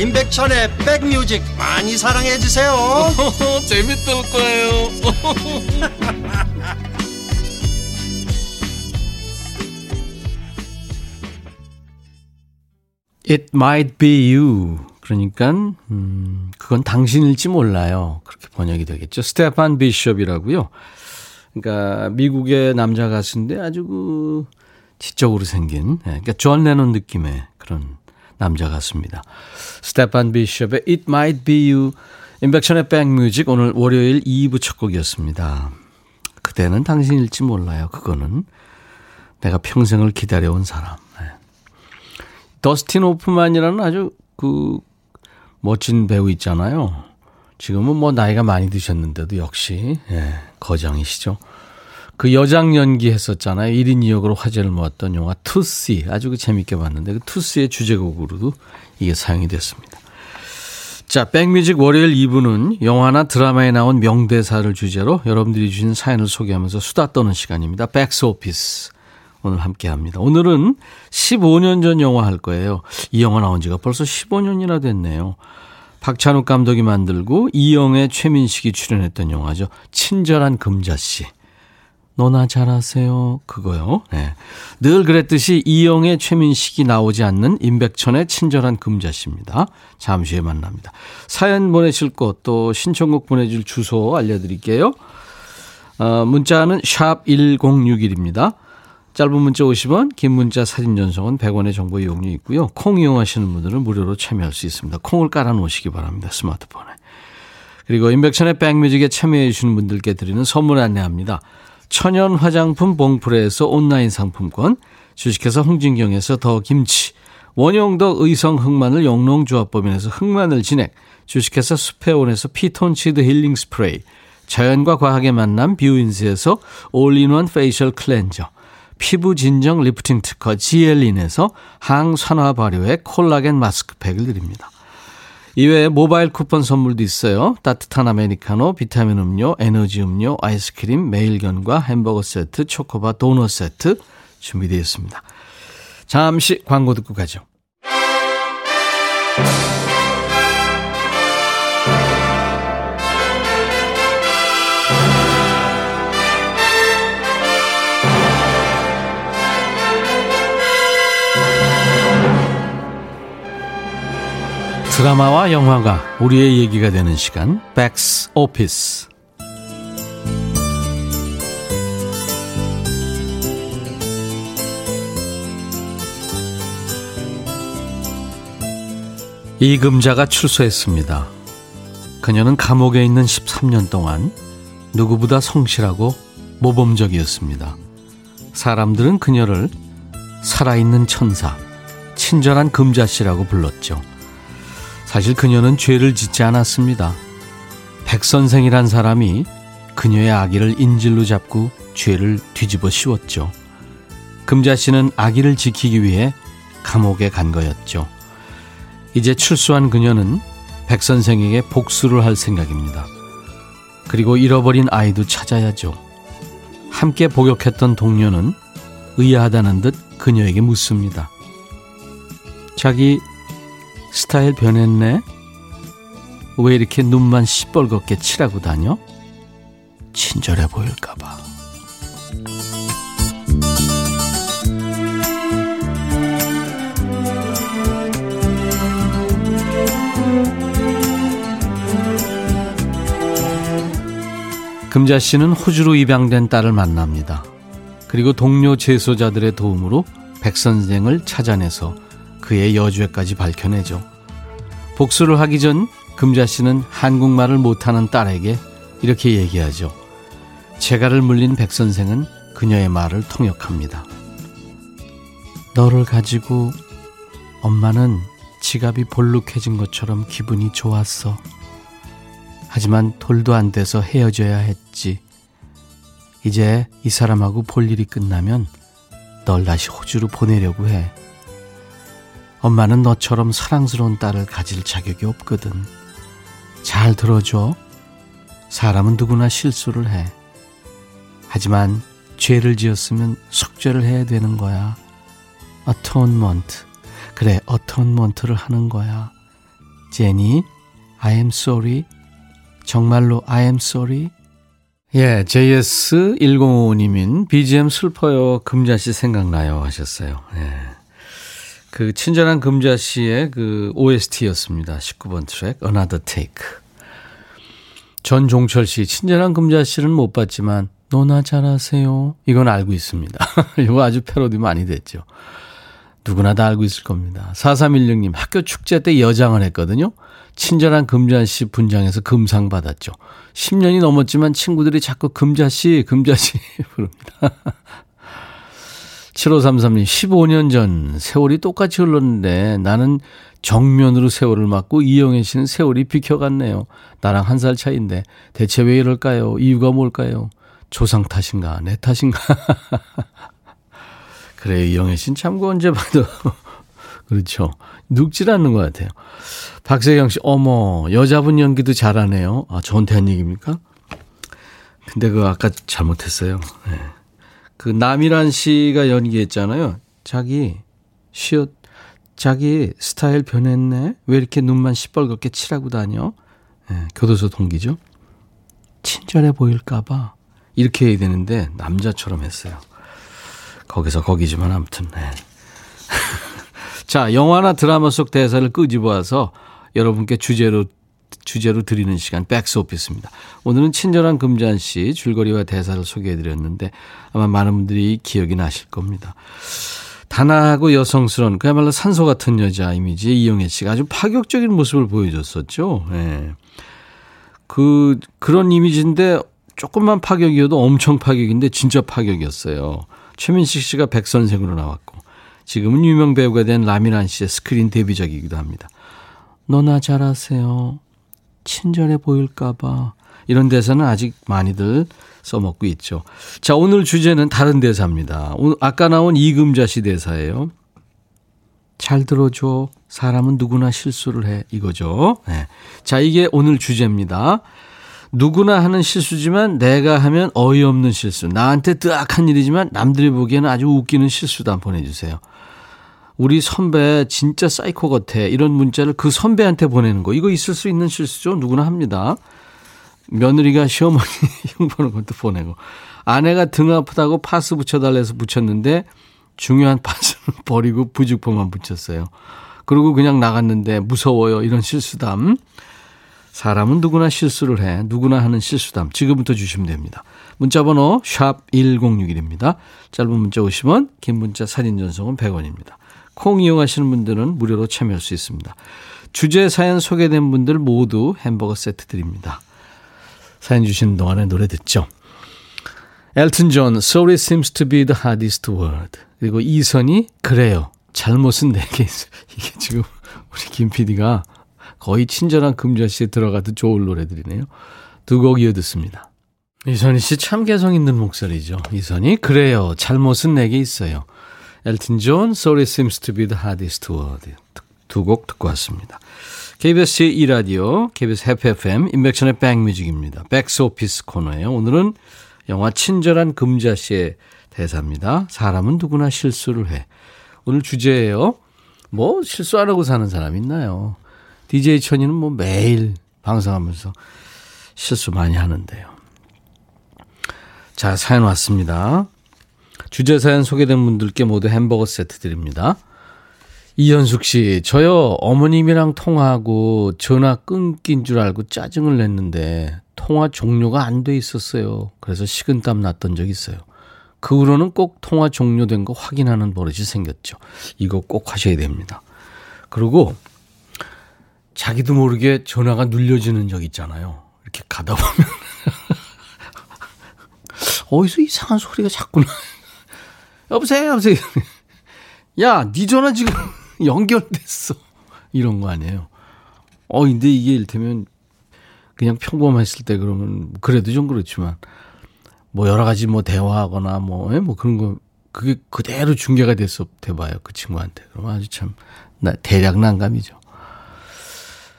임백천의 백뮤직 많이 사랑해 주세요 재밌을 거예요 It might be you. 그러니까 음, 그건 당신일지 몰라요. 그렇게 번역이 되겠죠. 스테판 비숍이라고요. 그러니까 미국의 남자 가수인데 아주 그 지적으로 생긴, 예, 그러니까 존 레논 느낌의 그런 남자 가수입니다. 스테판 비숍의 It Might Be You. 임백천의 백뮤직 오늘 월요일 2부 첫 곡이었습니다. 그대는 당신일지 몰라요. 그거는 내가 평생을 기다려온 사람. 네. 더스틴 호프만이라는 아주 그 멋진 배우 있잖아요. 지금은 뭐 나이가 많이 드셨는데도 역시 예, 거장이시죠. 그 여장 연기 했었잖아요. 1인 2역으로 화제를 모았던 영화 Tootsie. 아주 그 재밌게 봤는데 그 Tootsie의 주제곡으로도 이게 사용이 됐습니다. 자, 백뮤직 월요일 2부는 영화나 드라마에 나온 명대사를 주제로 여러분들이 주신 사연을 소개하면서 수다 떠는 시간입니다. 백스 오피스. 오늘 함께 합니다. 오늘은 15년 전 영화 할 거예요. 이 영화 나온 지가 벌써 15년이나 됐네요. 박찬욱 감독이 만들고 이영애, 최민식이 출연했던 영화죠. 친절한 금자씨. 너나 잘하세요. 그거요. 네. 늘 그랬듯이 이영애, 최민식이 나오지 않는 임백천의 친절한 금자씨입니다. 잠시 후에 만납니다. 사연 보내실 곳 또 신청곡 보내줄 주소 알려드릴게요. 어, 문자는 샵 1061입니다. 짧은 문자 50원, 긴 문자 사진 전송은 100원의 정보 이용료 있고요. 콩 이용하시는 분들은 무료로 참여할 수 있습니다. 콩을 깔아 놓으시기 바랍니다. 스마트폰에. 그리고 인백천의 백뮤직에 참여해 주시는 분들께 드리는 선물 안내합니다. 천연 화장품 봉프레에서 온라인 상품권, 주식회사 홍진경에서 더 김치, 원용덕 의성 흑마늘 영농조합법인에서 흑마늘 진액, 주식회사 수페온에서 피톤치드 힐링 스프레이, 자연과 과학의 만남 뷰인스에서 all-in-one facial cleanser, 피부 진정 리프팅 특허 지엘린에서 항산화 발효의 콜라겐 마스크팩을 드립니다. 이외에 모바일 쿠폰 선물도 있어요. 따뜻한 아메리카노, 비타민 음료, 에너지 음료, 아이스크림, 매일견과 햄버거 세트, 초코바 도넛 세트 준비되어 있습니다. 잠시 광고 듣고 가죠. 드라마와 영화가 우리의 얘기가 되는 시간 백스 오피스 이금자가 출소했습니다. 그녀는 감옥에 있는 13년 동안 누구보다 성실하고 모범적이었습니다. 사람들은 그녀를 살아있는 천사, 친절한 금자씨라고 불렀죠. 사실 그녀는 죄를 짓지 않았습니다. 백선생이란 사람이 그녀의 아기를 인질로 잡고 죄를 뒤집어 씌웠죠. 금자 씨는 아기를 지키기 위해 감옥에 간 거였죠. 이제 출소한 그녀는 백선생에게 복수를 할 생각입니다. 그리고 잃어버린 아이도 찾아야죠. 함께 복역했던 동료는 의아하다는 듯 그녀에게 묻습니다. 자기 스타일 변했네? 왜 이렇게 눈만 시뻘겋게 칠하고 다녀? 친절해 보일까봐. 금자 씨는 호주로 입양된 딸을 만납니다. 그리고 동료 재소자들의 도움으로 백 선생을 찾아내서 그의 여주에까지 밝혀내죠. 복수를 하기 전 금자 씨는 한국말을 못하는 딸에게 이렇게 얘기하죠. 재가를 물린 백 선생은 그녀의 말을 통역합니다. 너를 가지고 엄마는 지갑이 볼록해진 것처럼 기분이 좋았어. 하지만 돌도 안 돼서 헤어져야 했지. 이제 이 사람하고 볼 일이 끝나면 널 다시 호주로 보내려고 해. 엄마는 너처럼 사랑스러운 딸을 가질 자격이 없거든. 잘 들어줘. 사람은 누구나 실수를 해. 하지만 죄를 지었으면 속죄를 해야 되는 거야. atonement. 그래, atonement를 하는 거야. 제니, I am sorry. 정말로 I am sorry? 예, JS1055님인 BGM 슬퍼요. 금자씨 생각나요. 하셨어요. 예. 그 친절한 금자 씨의 그 OST였습니다. 19번 트랙, Another Take. 전종철 씨, 친절한 금자 씨는 못 봤지만, 너나 잘하세요. 이건 알고 있습니다. 이거 아주 패러디 많이 됐죠. 누구나 다 알고 있을 겁니다. 4316님, 학교 축제 때 여장을 했거든요. 친절한 금자 씨 분장해서 금상 받았죠. 10년이 넘었지만 친구들이 자꾸 금자 씨, 금자 씨 부릅니다. 7533님, 15년 전 세월이 똑같이 흘렀는데 나는 정면으로 세월을 맞고 이영애 씨는 세월이 비켜갔네요. 나랑 한 살 차인데 대체 왜 이럴까요? 이유가 뭘까요? 조상 탓인가? 내 탓인가? 그래요. 이영애 씨는 참고 언제 봐도 그렇죠. 늙질 않는 것 같아요. 박세경 씨, 어머, 여자분 연기도 잘하네요. 아, 저한테 한 얘기입니까? 근데 그 아까 잘못했어요. 네. 그 남이란 씨가 연기했잖아요. 자기 쉬어 자기 스타일 변했네. 왜 이렇게 눈만 시뻘겋게 칠하고 다녀? 네, 교도소 동기죠. 친절해 보일까봐 이렇게 해야 되는데 남자처럼 했어요. 거기서 거기지만 아무튼. 네. 자, 영화나 드라마 속 대사를 끄집어와서 여러분께 주제로 주제로 드리는 시간 백스 오피스입니다. 오늘은 친절한 금잔 씨 줄거리와 대사를 소개해 드렸는데 아마 많은 분들이 기억이 나실 겁니다. 단아하고 여성스러운 그야말로 산소 같은 여자 이미지의 이영애 씨가 아주 파격적인 모습을 보여줬었죠. 예. 그 그런 이미지인데 조금만 파격이어도 엄청 파격인데 진짜 파격이었어요. 최민식 씨가 백 선생으로 나왔고 지금은 유명 배우가 된 라미란 씨의 스크린 데뷔작이기도 합니다. 너나 잘하세요. 친절해 보일까봐. 이런 대사는 아직 많이들 써먹고 있죠. 자, 오늘 주제는 다른 대사입니다. 오늘 아까 나온 이금자 씨 대사예요. 잘 들어줘. 사람은 누구나 실수를 해. 이거죠. 네. 자, 이게 오늘 주제입니다. 누구나 하는 실수지만 내가 하면 어이없는 실수. 나한테 뜨악한 일이지만 남들이 보기에는 아주 웃기는 실수도 한번 보내주세요. 우리 선배 진짜 사이코 같아. 이런 문자를 그 선배한테 보내는 거. 이거 있을 수 있는 실수죠. 누구나 합니다. 며느리가 시어머니 흉보는 것도 보내고. 아내가 등 아프다고 파스 붙여달래서 붙였는데 중요한 파스는 버리고 부직포만 붙였어요. 그리고 그냥 나갔는데 무서워요. 이런 실수담. 사람은 누구나 실수를 해. 누구나 하는 실수담. 지금부터 주시면 됩니다. 문자번호 샵 1061입니다. 짧은 문자 50원, 긴 문자 사진 전송은 100원입니다. 콩 이용하시는 분들은 무료로 참여할 수 있습니다. 주제 사연 소개된 분들 모두 햄버거 세트 드립니다. 사연 주시는 동안에 노래 듣죠. 엘튼 존, Sorry seems to be the hardest word. 그리고 이선희, 그래요. 잘못은 내게 있어. 이게 지금 우리 김 PD가 거의 친절한 금자씨에 들어가도 좋을 노래들이네요. 두 곡 이어 듣습니다. 이선희 씨 참 개성 있는 목소리죠. 이선희, 그래요. 잘못은 내게 있어요. 엘튼 존, Sorry seems to be the hardest word. 두 곡 듣고 왔습니다. KBS 제2라디오, KBS 해피 FM, 임백천의 백뮤직입니다. 백스 오피스 코너예요. 오늘은 영화 친절한 금자씨의 대사입니다. 사람은 누구나 실수를 해. 오늘 주제예요. 뭐 실수 안 하고 사는 사람 있나요? DJ 천이는 뭐 매일 방송하면서 실수 많이 하는데요. 자, 사연 왔습니다. 주제 사연 소개된 분들께 모두 햄버거 세트 드립니다. 이현숙 씨, 저요, 어머님이랑 통화하고 전화 끊긴 줄 알고 짜증을 냈는데 통화 종료가 안 돼 있었어요. 그래서 식은땀 났던 적 있어요. 그 후로는 꼭 통화 종료된 거 확인하는 버릇이 생겼죠. 이거 꼭 하셔야 됩니다. 그리고 자기도 모르게 전화가 눌려지는 적 있잖아요. 이렇게 가다 보면 어디서 이상한 소리가 자꾸 나. 여보세요, 여보세요. 야, 네 전화 지금 연결됐어. 이런 거 아니에요. 어, 근데 이게 일테면 그냥 평범했을 때 그러면 그래도 좀 그렇지만 뭐 여러 가지 뭐 대화하거나 뭐, 예? 뭐 그런 거 그게 그대로 중계가 됐어 돼봐요 그 친구한테 그러면 아주 참 나, 대략 난감이죠.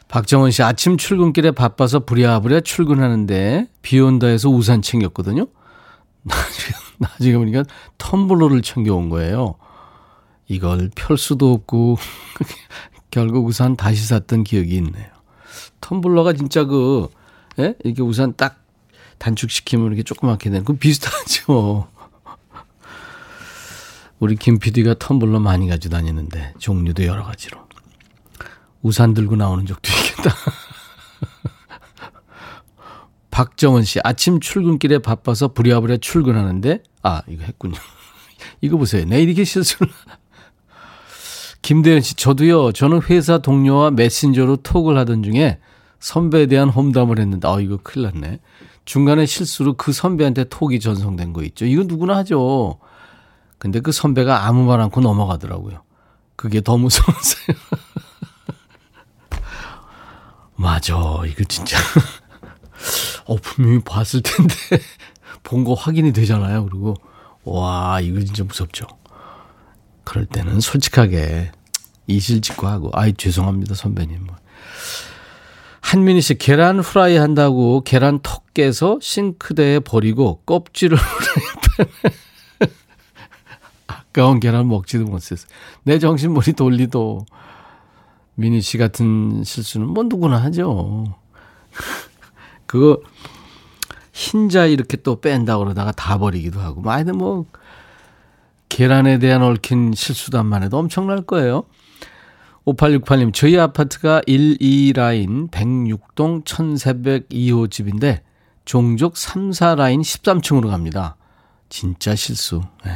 박정원 씨 아침 출근길에 바빠서 부랴부랴 출근하는데 비 온다 해서 우산 챙겼거든요. 나중에, 보니까 텀블러를 챙겨온 거예요. 이걸 펼 수도 없고 결국 우산 다시 샀던 기억이 있네요. 텀블러가 진짜 그 예? 이렇게 우산 딱 단축시키면 이렇게 조그맣게 되는 그 비슷하죠. 우리 김 PD가 텀블러 많이 가지고 다니는데 종류도 여러 가지로 우산 들고 나오는 적도 있겠다. 박정은 씨 아침 출근길에 바빠서 부랴부랴 출근하는데 아 이거 했군요. 이거 보세요. 내일 이렇게 실수를 김대현 씨, 저도요, 저는 회사 동료와 메신저로 톡을 하던 중에 선배에 대한 험담을 했는데, 아, 이거 큰일 났네. 중간에 실수로 그 선배한테 톡이 전송된 거 있죠. 이거 누구나 하죠. 근데 그 선배가 아무 말 않고 넘어가더라고요. 그게 더 무서웠어요. 맞아. 이거 진짜. 어, 분명히 봤을 텐데. 본 거 확인이 되잖아요. 그리고, 와, 이거 진짜 무섭죠. 그럴 때는 솔직하게 이실직고 하고, 아이, 죄송합니다, 선배님. 뭐. 한민희 씨, 계란 후라이 한다고 계란 턱 깨서 싱크대에 버리고 껍질을 아까운 계란 먹지도 못했어. 내 정신머리 돌리도 민희 씨 같은 실수는 뭐 누구나 하죠. 그거 흰자 이렇게 또 뺀다 그러다가 다 버리기도 하고. 뭐 하여튼 뭐 계란에 대한 얽힌 실수단만 해도 엄청날 거예요. 5868님, 저희 아파트가 1, 2라인 106동 1402호 집인데 종족 3, 4라인 13층으로 갑니다. 진짜 실수. 네.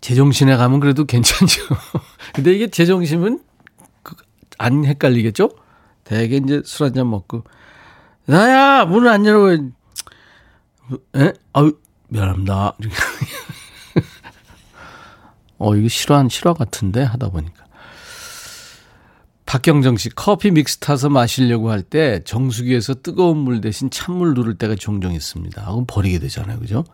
제정신에 가면 그래도 괜찮죠. 근데 이게 제정신은 그안 헷갈리겠죠? 대개 이제 술 한잔 먹고, 나야! 문을 안 열어! 에? 아유, 미안합니다. 어, 이거 실화한 실화 같은데 하다 보니까. 박경정 씨, 커피 믹스 타서 마시려고 할 때 정수기에서 뜨거운 물 대신 찬물 누를 때가 종종 있습니다. 그럼 버리게 되잖아요. 그죠?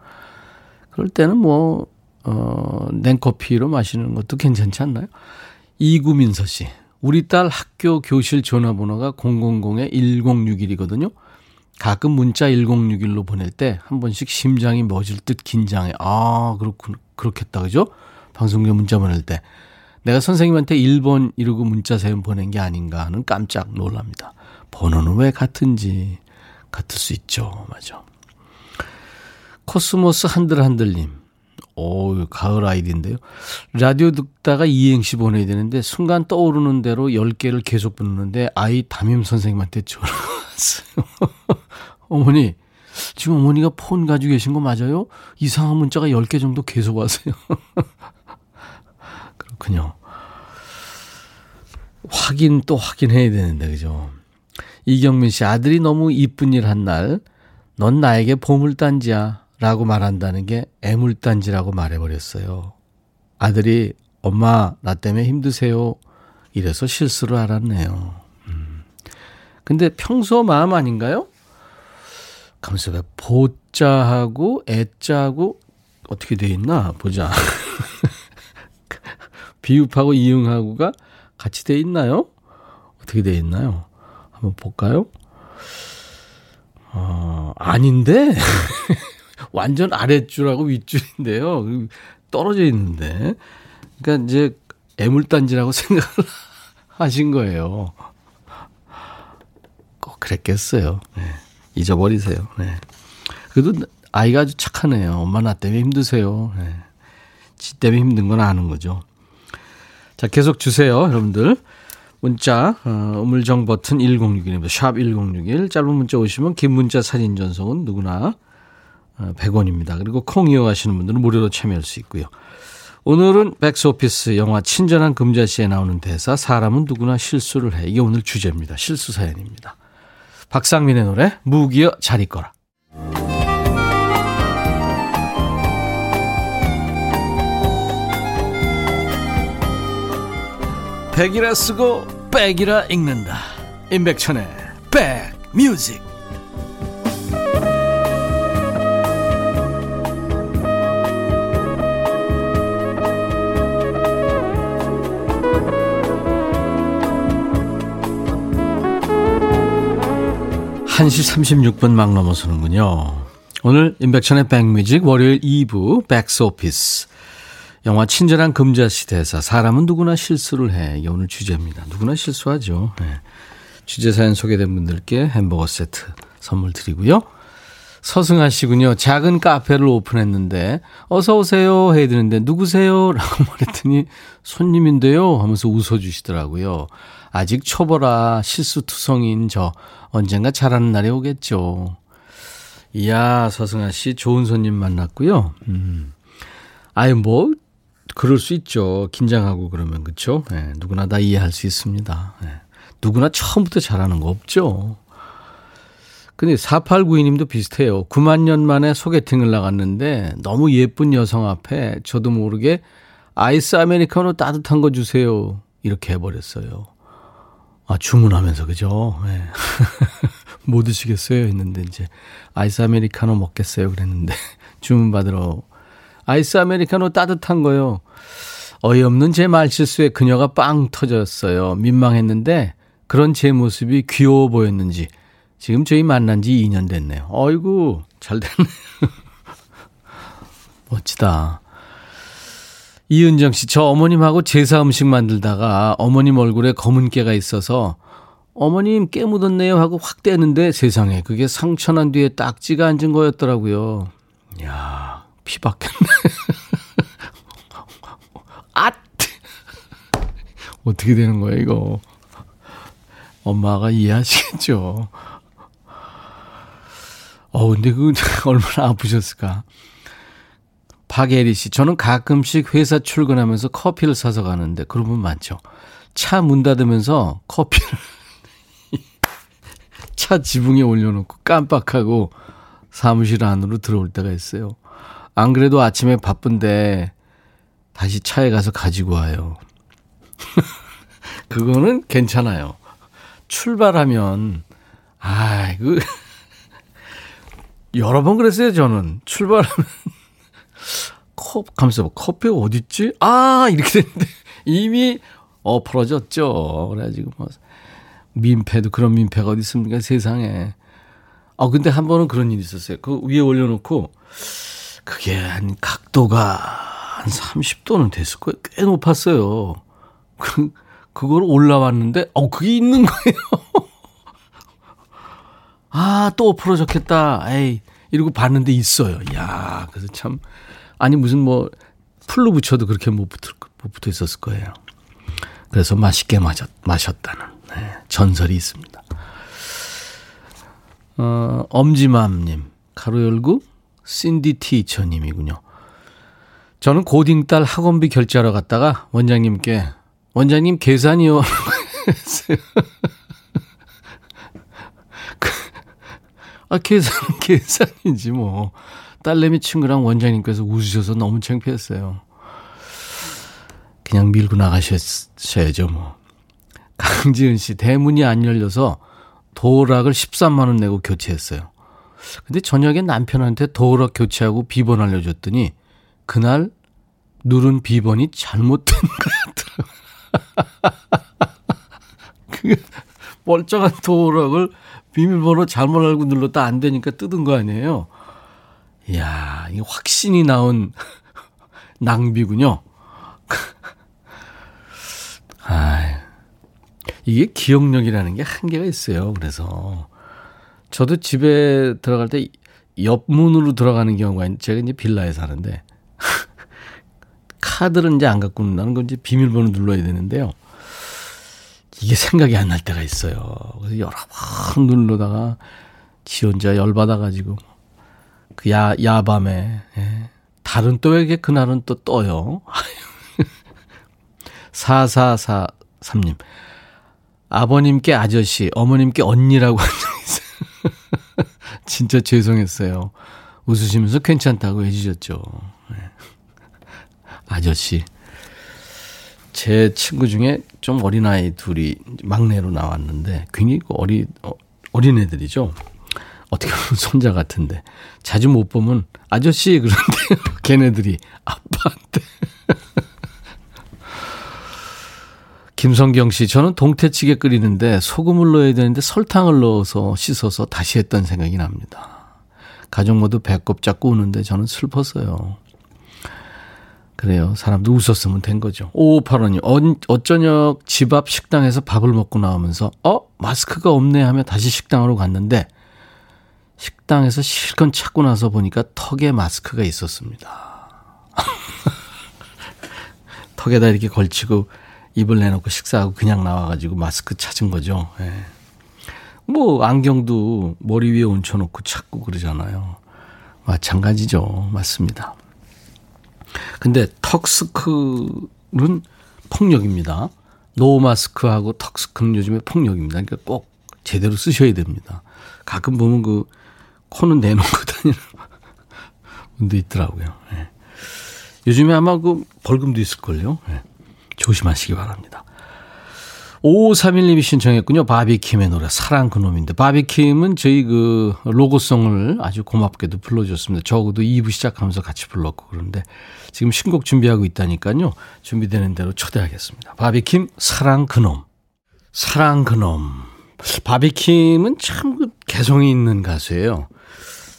그럴 때는 뭐, 어, 냉커피로 마시는 것도 괜찮지 않나요? 이구민서 씨, 우리 딸 학교 교실 전화번호가 000-1061이거든요. 가끔 문자 1061로 보낼 때 한 번씩 심장이 멎을 듯 긴장해. 아, 그렇군, 그렇겠다. 그죠? 방송국 문자 보낼 때 내가 선생님한테 1번 이러고 문자 사연 보낸 게 아닌가 하는 깜짝 놀랍니다. 번호는 왜 같은지 같을 수 있죠. 맞아. 코스모스 한들한들님. 오, 가을 아이디인데요. 라디오 듣다가 이행시 보내야 되는데 순간 떠오르는 대로 10개를 계속 부르는데 아이 담임 선생님한테 전화 왔어요. 어머니, 지금 어머니가 폰 가지고 계신 거 맞아요? 이상한 문자가 10개 정도 계속 왔어요. 그렇군요. 확인 또 확인해야 되는데, 그죠? 이경민 씨, 아들이 너무 이쁜 일 한 날, 넌 나에게 보물단지야. 라고 말한다는 게 애물단지라고 말해버렸어요. 아들이 엄마 나 때문에 힘드세요. 이래서 실수를 알았네요. 음. 근데 평소 마음 아닌가요? 왜 보자하고 애자하고 어떻게 돼 있나 보자. 비읍하고 이응하고가 같이 돼 있나요? 어떻게 돼 있나요? 한번 볼까요? 어, 아닌데? 완전 아랫줄하고 윗줄인데요. 떨어져 있는데. 그러니까 이제 애물단지라고 생각을 하신 거예요. 꼭 그랬겠어요. 네. 잊어버리세요. 네. 그래도 아이가 아주 착하네요. 엄마 나 때문에 힘드세요. 네. 지 때문에 힘든 건 아는 거죠. 자, 계속 주세요, 여러분들. 문자, 어, 우물정 버튼 1061입니다. 샵 1061. 짧은 문자 오시면 긴 문자 사진 전송은 누구나 100원입니다. 어, 그리고 콩 이용하시는 분들은 무료로 참여할 수 있고요. 오늘은 백스오피스 영화 친절한 금자씨에 나오는 대사 사람은 누구나 실수를 해. 이게 오늘 주제입니다. 실수 사연입니다. 박상민의 노래 무기여 잘 있거라. 백이라 쓰고 백이라 읽는다. 임백천의 백뮤직. 1시 36분 막 넘어서는군요. 오늘 인백천의 백뮤직 월요일 2부 백스오피스 영화 친절한 금자씨 대사 사람은 누구나 실수를 해 이게 오늘 주제입니다. 누구나 실수하죠. 네. 주제 사연 소개된 분들께 햄버거 세트 선물 드리고요. 서승아 씨군요. 작은 카페를 오픈했는데 어서 오세요 해야 되는데 누구세요? 라고 말했더니 손님인데요 하면서 웃어주시더라고요. 아직 초보라 실수투성인 저 언젠가 잘하는 날이 오겠죠. 이야, 서승아 씨 좋은 손님 만났고요. 음. 아유, 뭐, 그럴 수 있죠. 긴장하고 그러면, 그쵸? 네, 누구나 다 이해할 수 있습니다. 네. 누구나 처음부터 잘하는 거 없죠. 근데 4892님도 비슷해요. 9만 년 만에 소개팅을 나갔는데 너무 예쁜 여성 앞에 저도 모르게 아이스 아메리카노 따뜻한 거 주세요. 이렇게 해버렸어요. 아, 주문하면서, 그죠? 네. 뭐 드시겠어요? 했는데, 이제, 아이스 아메리카노 먹겠어요? 그랬는데, 주문받으러, 아이스 아메리카노 따뜻한 거요. 어이없는 제 말실수에 그녀가 빵 터졌어요. 민망했는데, 그런 제 모습이 귀여워 보였는지, 지금 저희 만난 지 2년 됐네요. 어이구, 잘 됐네. 멋지다. 이은정 씨, 저 어머님하고 제사 음식 만들다가 어머님 얼굴에 검은 깨가 있어서 어머님 깨 묻었네요 하고 확 떼는데 세상에 그게 상처 난 뒤에 딱지가 앉은 거였더라고요. 야, 피 박혔네. 앗! 어떻게 되는 거야, 이거. 엄마가 이해하시겠죠. 어, 근데 그 얼마나 아프셨을까. 박예리 씨, 저는 가끔씩 회사 출근하면서 커피를 사서 가는데 그런 분 많죠. 차 문 닫으면서 커피를 차 지붕에 올려놓고 깜빡하고 사무실 안으로 들어올 때가 있어요. 안 그래도 아침에 바쁜데 다시 차에 가서 가지고 와요. 그거는 괜찮아요. 출발하면, 아, 그, 여러 번 그랬어요, 저는. 출발하면. 컵, 가면서 커피가 어딨지? 아! 이렇게 됐는데 이미 엎어졌죠. 그래가지고 뭐, 민폐도 그런 민폐가 어디 있습니까? 세상에. 아, 근데 한 번은 그런 일이 있었어요. 그 위에 올려놓고, 그게 한 각도가 한 30도는 됐을 거예요. 꽤 높았어요. 그, 그걸 올라왔는데, 어, 그게 있는 거예요. 아, 또 엎어졌겠다. 에이. 이러고 봤는데 있어요. 야 그래서 참, 아니 무슨 뭐 풀로 붙여도 그렇게 못, 붙을, 못 붙어 있었을 거예요. 그래서 맛있게 마셨, 마셨다는 네, 전설이 있습니다. 어, 엄지맘님, 가로 열고, 신디 티처님이군요. 저는 고딩 딸 학원비 결제하러 갔다가 원장님께, 원장님 계산이요. 아, 계산은 계산이지 뭐. 딸내미 친구랑 원장님께서 웃으셔서 너무 창피했어요. 그냥 밀고 나가셔야죠, 뭐. 강지은 씨, 대문이 안 열려서 도락을 13만원 내고 교체했어요. 근데 저녁에 남편한테 도락 교체하고 비번 알려줬더니 그날 누른 비번이 잘못된 것 같더라고요. 그게 멀쩡한 도락을 비밀번호 잘못 알고 눌렀다 안 되니까 뜯은 거 아니에요? 이야, 이게 확신이 나온 낭비군요. 아, 이게 기억력이라는 게 한계가 있어요. 그래서 저도 집에 들어갈 때 옆문으로 들어가는 경우가 있는데 제가 이제 빌라에 사는데 카드를 이제 안 갖고 나는 건 이제 비밀번호 눌러야 되는데요. 이게 생각이 안 날 때가 있어요. 그래서 여러 번 누르다가 지 혼자 열받아가지고 그 야, 야밤에, 예. 다른 또 에게 그날은 또 떠요. 4443님. 아버님께 아저씨, 어머님께 언니라고 한 적 있어요. 진짜 죄송했어요. 웃으시면서 괜찮다고 해주셨죠. 네. 아저씨. 제 친구 중에 좀 어린아이 둘이 막내로 나왔는데 굉장히 그 어리, 어, 어린애들이죠. 어떻게 보면 손자 같은데. 자주 못 보면 아저씨 그런데 걔네들이 아빠한테. 김성경 씨, 저는 동태찌개 끓이는데 소금을 넣어야 되는데 설탕을 넣어서 씻어서 다시 했던 생각이 납니다. 가족 모두 배꼽 잡고 우는데 저는 슬펐어요. 그래요. 사람도 웃었으면 된 거죠. 5585님, 어, 어쩌녁 집 앞 식당에서 밥을 먹고 나오면서, 어? 마스크가 없네 하며 다시 식당으로 갔는데, 식당에서 실컷 찾고 나서 보니까 턱에 마스크가 있었습니다. 턱에다 이렇게 걸치고 입을 내놓고 식사하고 그냥 나와가지고 마스크 찾은 거죠. 예. 뭐 안경도 머리 위에 얹혀놓고 찾고 그러잖아요. 마찬가지죠. 맞습니다. 근데 턱스크는 폭력입니다. 노마스크하고 턱스크는 요즘에 폭력입니다. 그러니까 꼭 제대로 쓰셔야 됩니다. 가끔 보면 그 코는 내놓고 다니는 분도 있더라고요. 예. 요즘에 아마 그 벌금도 있을걸요. 예. 조심하시기 바랍니다. 5531님이 신청했군요. 바비킴의 노래 사랑 그놈인데 바비킴은 저희 그 로고송을 아주 고맙게도 불러줬습니다. 적어도 2부 시작하면서 같이 불렀고 그런데 지금 신곡 준비하고 있다니까요. 준비되는 대로 초대하겠습니다. 바비킴 사랑 그놈 사랑 그놈 바비킴은 참그 개성이 있는 가수예요.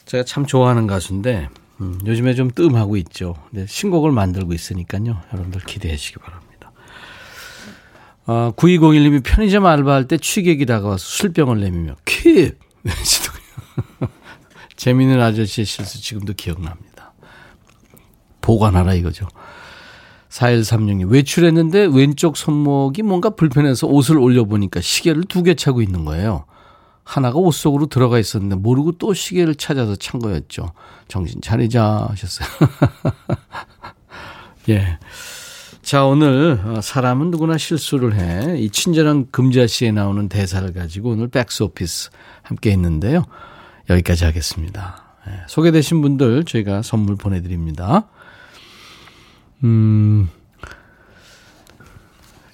제가 참 좋아하는 가수인데 음, 요즘에 좀 뜸하고 있죠. 신곡을 만들고 있으니까요. 여러분들 기대해 주시기 바랍니다. 아, 9201님이 편의점 알바할 때 취객이 다가와서 술병을 내밀며 퀴! 재미있는 아저씨의 실수 지금도 기억납니다. 보관하라 이거죠. 4136님 외출했는데 왼쪽 손목이 뭔가 불편해서 옷을 올려보니까 시계를 두 개 차고 있는 거예요. 하나가 옷 속으로 들어가 있었는데 모르고 또 시계를 찾아서 찬 거였죠. 정신 차리자 하셨어요. 예. 자, 오늘 어, 사람은 누구나 실수를 해. 이 친절한 금자씨에 나오는 대사를 가지고 오늘 백스 오피스 함께 했는데요. 여기까지 하겠습니다. 예. 소개되신 분들 저희가 선물 보내드립니다. 음,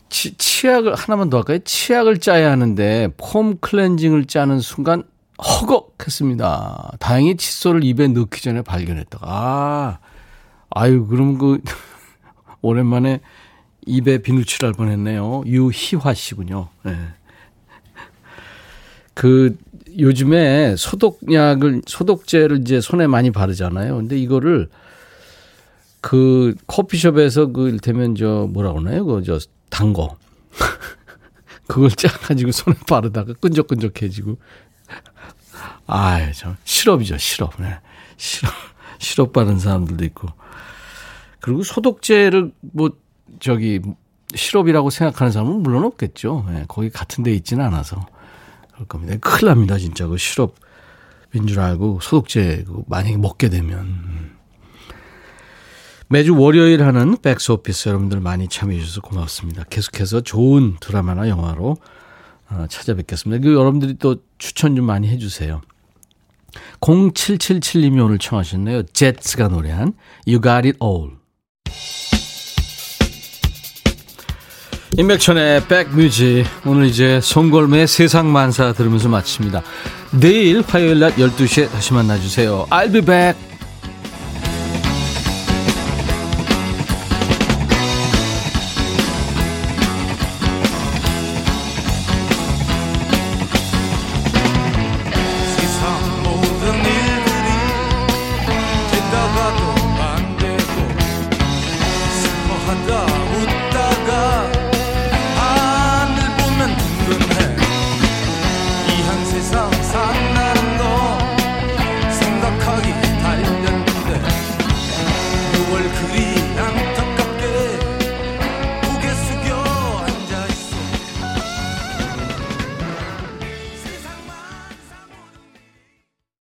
치, 치약을 하나만 더 할까요? 치약을 짜야 하는데 폼 클렌징을 짜는 순간 허걱 했습니다. 다행히 칫솔을 입에 넣기 전에 발견했다가 아, 아유 그럼 그 오랜만에 입에 비누칠 할 뻔했네요. 유희화 씨군요. 네. 그 요즘에 소독약을 소독제를 이제 손에 많이 바르잖아요. 근데 이거를 그 커피숍에서 그 일테면 저 뭐라 그러나요? 그저 단 거. 그걸 짜 가지고 손에 바르다가 끈적끈적해지고. 아유, 참. 시럽이죠, 시럽. 네. 시럽, 시럽 바른 사람들도 있고. 그리고 소독제를 뭐 저기 시럽이라고 생각하는 사람은 물론 없겠죠. 예, 거기 같은 데 있지는 않아서 그럴 겁니다. 큰일 납니다, 진짜. 그 시럽인 줄 알고 소독제 만약에 먹게 되면. 매주 월요일 하는 백스 오피스 여러분들 많이 참여해 주셔서 고맙습니다. 계속해서 좋은 드라마나 영화로 어, 찾아뵙겠습니다. 그 여러분들이 또 추천 좀 많이 해주세요. 0777님이 오늘 청하셨네요. 제츠가 노래한 You Got It All. 임백천의 백뮤직 오늘 이제 송골매의 세상만사 들으면서 마칩니다. 내일 화요일 낮 12시에 다시 만나주세요. I'll be back.